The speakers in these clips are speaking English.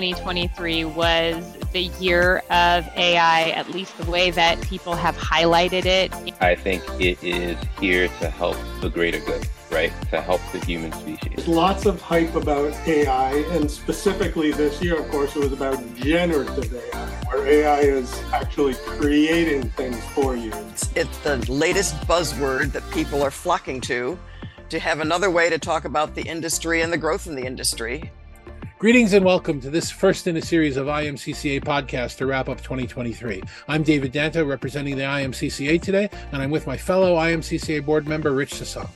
2023 was the year of AI, at least the way that people have highlighted it. I think it is here to help the greater good, right? To help the human species. There's lots of hype about AI, and specifically this year, of course, it was about generative AI, where AI is actually creating things for you. It's, it's the latest buzzword that people are flocking to to have another way to talk about the industry and the growth in the industry. Greetings and welcome to this first in a series of IMCCA podcasts to wrap up 2023. I'm David Danto, representing the IMCCA today, and I'm with my fellow IMCCA board member, Rich Sassone.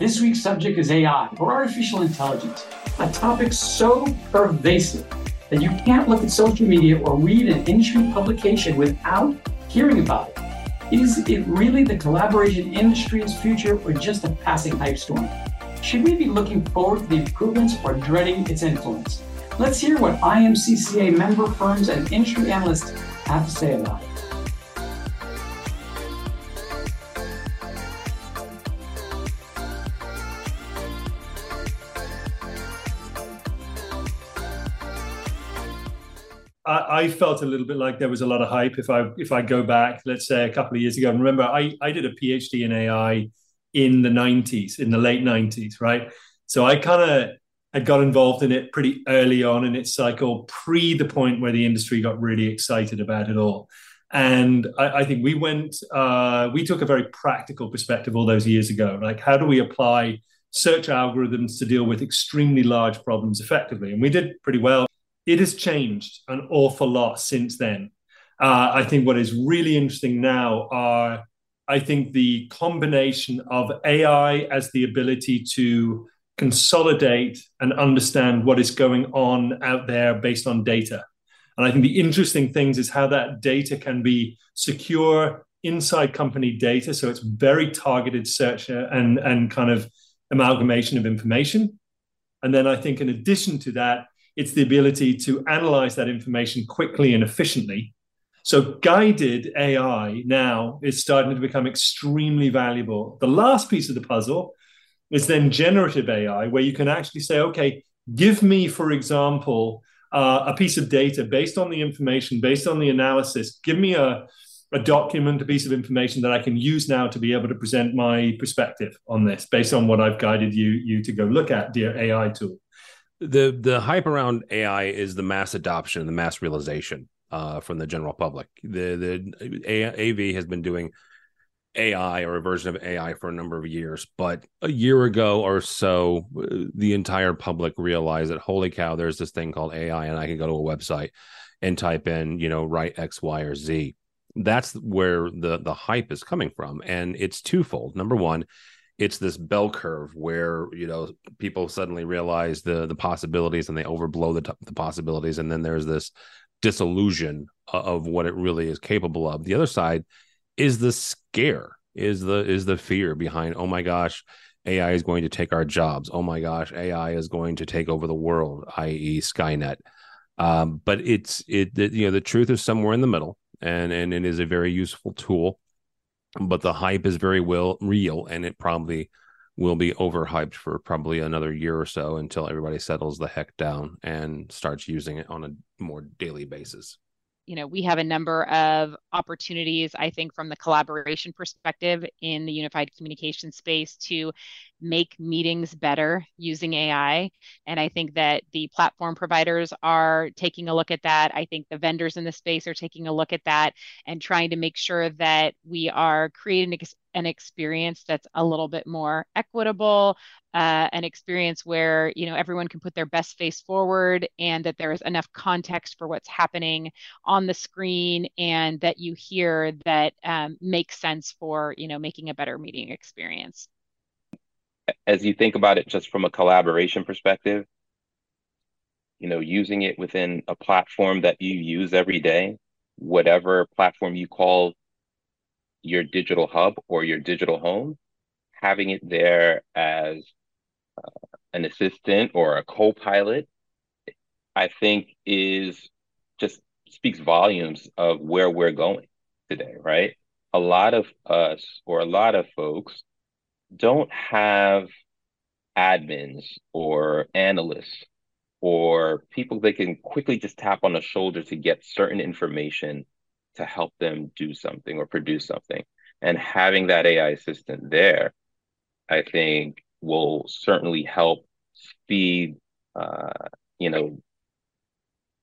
This week's subject is AI, or artificial intelligence, a topic so pervasive that you can't look at social media or read an industry publication without hearing about it. Is it really the collaboration industry's future or just a passing hype storm? Should we be looking forward to the improvements or dreading its influence? Let's hear what IMCCA member firms and industry analysts have to say about it. I, felt a little bit like there was a lot of hype. If I if I go back, let's say a couple of years ago, and remember, I I did a PhD in AI in the 90s, in the late 90s, right? So I kind of had got involved in it pretty early on in its cycle, pre the point where the industry got really excited about it all. And I, I think we went, uh, we took a very practical perspective all those years ago. Like, how do we apply search algorithms to deal with extremely large problems effectively? And we did pretty well. It has changed an awful lot since then. Uh, I think what is really interesting now are I think the combination of AI as the ability to consolidate and understand what is going on out there based on data. And I think the interesting things is how that data can be secure inside company data. So it's very targeted search and, and kind of amalgamation of information. And then I think in addition to that, it's the ability to analyze that information quickly and efficiently so guided AI now is starting to become extremely valuable. The last piece of the puzzle is then generative AI, where you can actually say, okay, give me, for example, uh, a piece of data based on the information, based on the analysis. Give me a, a document, a piece of information that I can use now to be able to present my perspective on this based on what I've guided you you to go look at, dear AI tool. The the hype around AI is the mass adoption, the mass realization uh, from the general public. The the AV has been doing AI or a version of AI for a number of years, but a year ago or so, the entire public realized that holy cow, there's this thing called AI, and I can go to a website and type in, you know, write X, Y, or Z. That's where the the hype is coming from, and it's twofold. Number one, it's this bell curve where you know people suddenly realize the the possibilities and they overblow the, the possibilities, and then there's this disillusion of what it really is capable of. The other side is the scare, is the is the fear behind, oh my gosh, AI is going to take our jobs. Oh my gosh, AI is going to take over the world, i.e. Skynet. Um, but it's it, it you know the truth is somewhere in the middle, and and it is a very useful tool. But the hype is very well real, and it probably will be overhyped for probably another year or so until everybody settles the heck down and starts using it on a more daily basis. You know we have a number of opportunities i think from the collaboration perspective in the unified communication space to make meetings better using ai and i think that the platform providers are taking a look at that. I think the vendors in the space are taking a look at that and trying to make sure that we are creating an experience that's a little bit more equitable uh, an experience where you know everyone can put their best face forward and that there is enough context for what's happening on the screen and that you hear that um, makes sense for you know making a better meeting experience as you think about it just from a collaboration perspective you know using it within a platform that you use every day whatever platform you call your digital hub or your digital home having it there as uh, an assistant or a co-pilot, I think is just speaks volumes of where we're going today, right? A lot of us or a lot of folks don't have admins or analysts or people they can quickly just tap on the shoulder to get certain information to help them do something or produce something. And having that AI assistant there, I think will certainly help speed, uh, you know,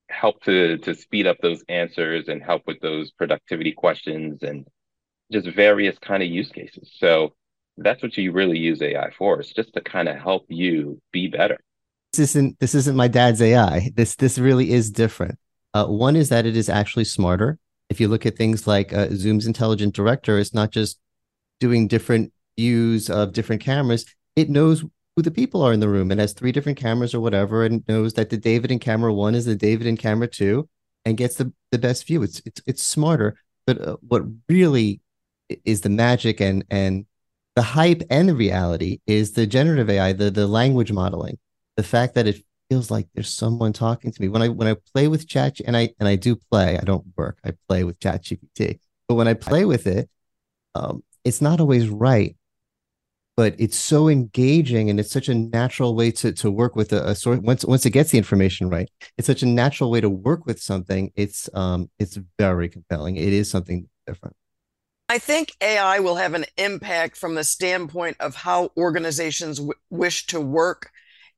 help to to speed up those answers and help with those productivity questions and just various kind of use cases. So that's what you really use AI for. It's just to kind of help you be better. This isn't this isn't my dad's AI. This this really is different. Uh, one is that it is actually smarter. If you look at things like uh, Zoom's intelligent director, it's not just doing different views of different cameras. It knows who the people are in the room and has three different cameras or whatever, and knows that the David in camera one is the David in camera two, and gets the, the best view. It's it's it's smarter. But uh, what really is the magic and and the hype and the reality is the generative AI, the the language modeling, the fact that it feels like there's someone talking to me when I when I play with Chat and I and I do play. I don't work. I play with Chat GPT, but when I play with it, um, it's not always right. But it's so engaging and it's such a natural way to to work with a, a sort. Once once it gets the information right, it's such a natural way to work with something. It's um it's very compelling. It is something different. I think AI will have an impact from the standpoint of how organizations w- wish to work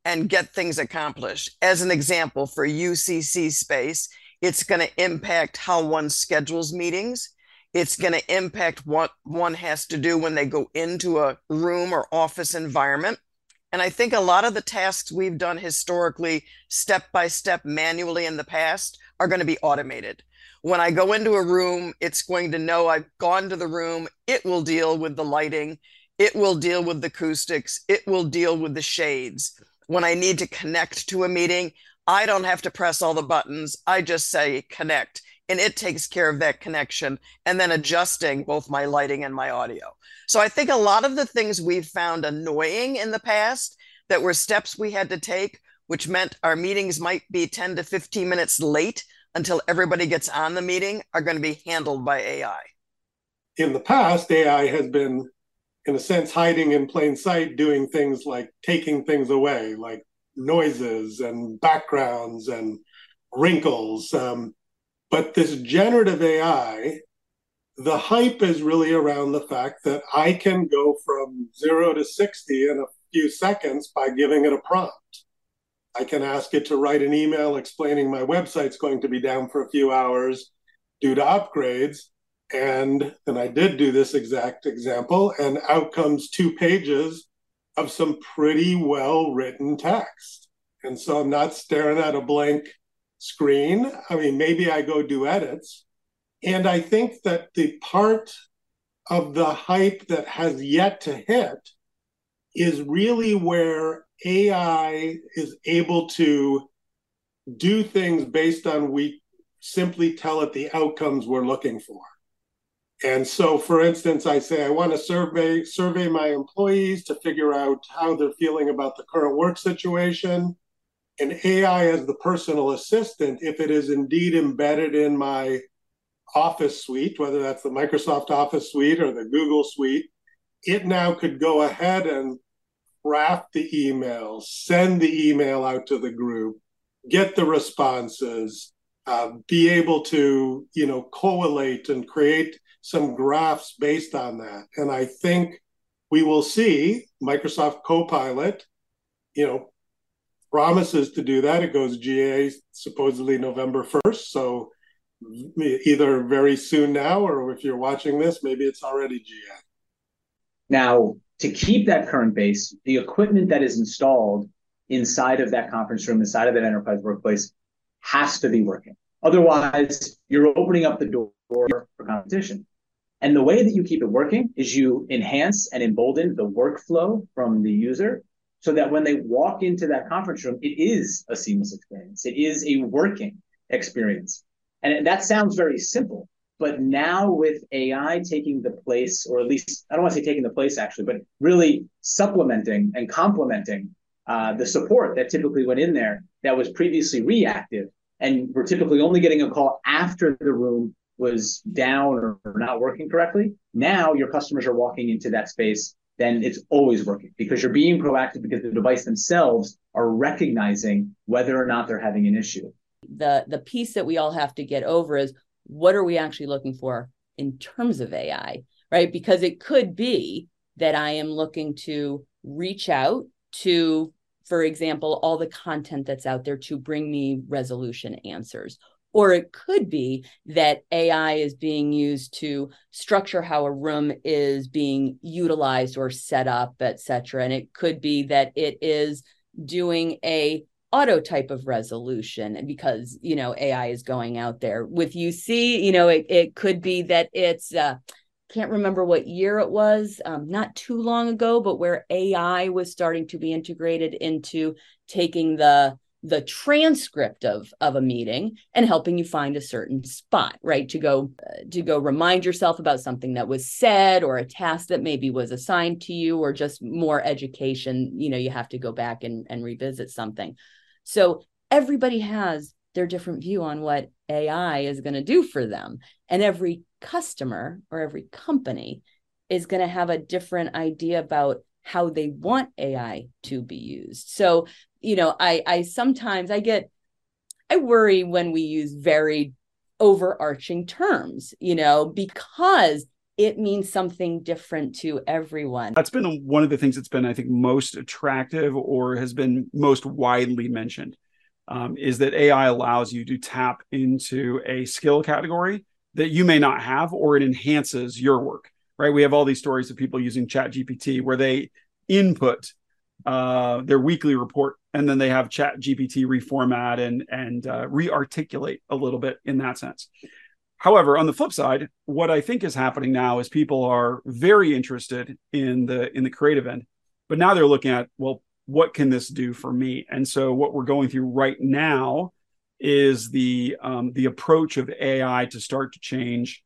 and get things accomplished. As an example, for UCC space, it's going to impact how one schedules meetings. It's going to impact what one has to do when they go into a room or office environment. And I think a lot of the tasks we've done historically, step by step, manually in the past, are going to be automated. When I go into a room, it's going to know I've gone to the room. It will deal with the lighting. It will deal with the acoustics. It will deal with the shades. When I need to connect to a meeting, I don't have to press all the buttons. I just say connect, and it takes care of that connection and then adjusting both my lighting and my audio. So I think a lot of the things we've found annoying in the past that were steps we had to take, which meant our meetings might be 10 to 15 minutes late until everybody gets on the meeting are going to be handled by AI. In the past, AI has been, in a sense, hiding in plain sight, doing things like taking things away, like noises and backgrounds and wrinkles. Um, but this generative AI, the hype is really around the fact that I can go from zero to 60 in a few seconds by giving it a prompt. I can ask it to write an email explaining my website's going to be down for a few hours due to upgrades. And then I did do this exact example, and out comes two pages of some pretty well written text. And so I'm not staring at a blank screen. I mean, maybe I go do edits. And I think that the part of the hype that has yet to hit is really where AI is able to do things based on we simply tell it the outcomes we're looking for. And so, for instance, I say I want to survey survey my employees to figure out how they're feeling about the current work situation. And AI as the personal assistant, if it is indeed embedded in my Office suite, whether that's the Microsoft Office suite or the Google suite, it now could go ahead and craft the email, send the email out to the group, get the responses, uh, be able to, you know, collate and create some graphs based on that. And I think we will see Microsoft Copilot, you know, promises to do that. It goes GA supposedly November 1st. So either very soon now, or if you're watching this, maybe it's already GA. Now, to keep that current base, the equipment that is installed inside of that conference room, inside of that enterprise workplace, has to be working. Otherwise, you're opening up the door for competition. And the way that you keep it working is you enhance and embolden the workflow from the user so that when they walk into that conference room, it is a seamless experience. It is a working experience. And that sounds very simple, but now with AI taking the place, or at least I don't want to say taking the place actually, but really supplementing and complementing uh, the support that typically went in there that was previously reactive, and we're typically only getting a call after the room was down or, or not working correctly. Now your customers are walking into that space then it's always working because you're being proactive because the device themselves are recognizing whether or not they're having an issue. The the piece that we all have to get over is what are we actually looking for in terms of AI, right? Because it could be that I am looking to reach out to for example all the content that's out there to bring me resolution answers or it could be that AI is being used to structure how a room is being utilized or set up, et cetera. And it could be that it is doing a auto type of resolution because you know AI is going out there with UC. You know, it, it could be that it's uh, can't remember what year it was, um, not too long ago, but where AI was starting to be integrated into taking the the transcript of of a meeting and helping you find a certain spot right to go uh, to go remind yourself about something that was said or a task that maybe was assigned to you or just more education you know you have to go back and, and revisit something so everybody has their different view on what ai is going to do for them and every customer or every company is going to have a different idea about how they want AI to be used. So you know i i sometimes i get i worry when we use very overarching terms you know because it means something different to everyone that's been one of the things that's been i think most attractive or has been most widely mentioned um, is that ai allows you to tap into a skill category that you may not have or it enhances your work right we have all these stories of people using chat gpt where they input uh, their weekly report, and then they have Chat GPT reformat and and uh, rearticulate a little bit in that sense. However, on the flip side, what I think is happening now is people are very interested in the in the creative end, but now they're looking at well, what can this do for me? And so what we're going through right now is the um, the approach of AI to start to change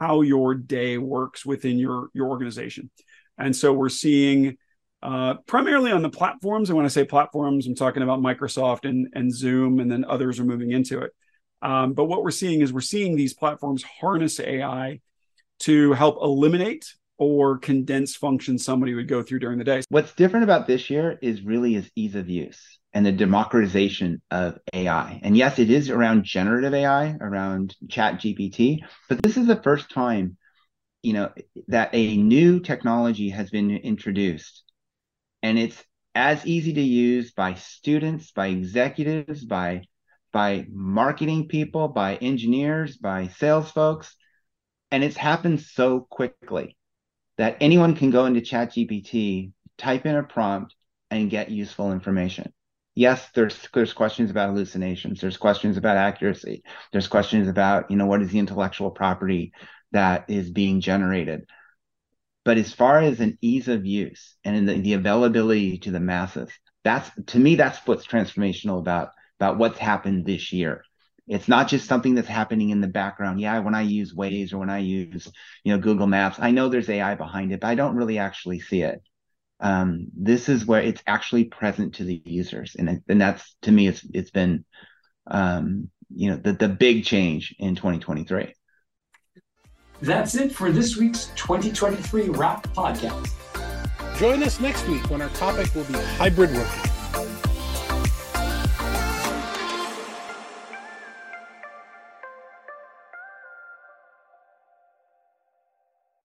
how your day works within your your organization. And so we're seeing uh, primarily on the platforms. And when I say platforms, I'm talking about Microsoft and, and Zoom, and then others are moving into it. Um, but what we're seeing is we're seeing these platforms harness AI to help eliminate or condense functions somebody would go through during the day. What's different about this year is really is ease of use and the democratization of AI. And yes, it is around generative AI, around Chat GPT, but this is the first time, you know, that a new technology has been introduced and it's as easy to use by students, by executives, by by marketing people, by engineers, by sales folks, and it's happened so quickly that anyone can go into ChatGPT, type in a prompt, and get useful information. Yes, there's there's questions about hallucinations. There's questions about accuracy. There's questions about you know what is the intellectual property that is being generated. But as far as an ease of use and the, the availability to the masses, that's to me, that's what's transformational about about what's happened this year. It's not just something that's happening in the background. Yeah, when I use Waze or when I use, you know, Google Maps, I know there's AI behind it, but I don't really actually see it. Um, this is where it's actually present to the users, and and that's to me, it's it's been, um, you know, the the big change in 2023. That's it for this week's 2023 Wrap podcast. Join us next week when our topic will be hybrid working.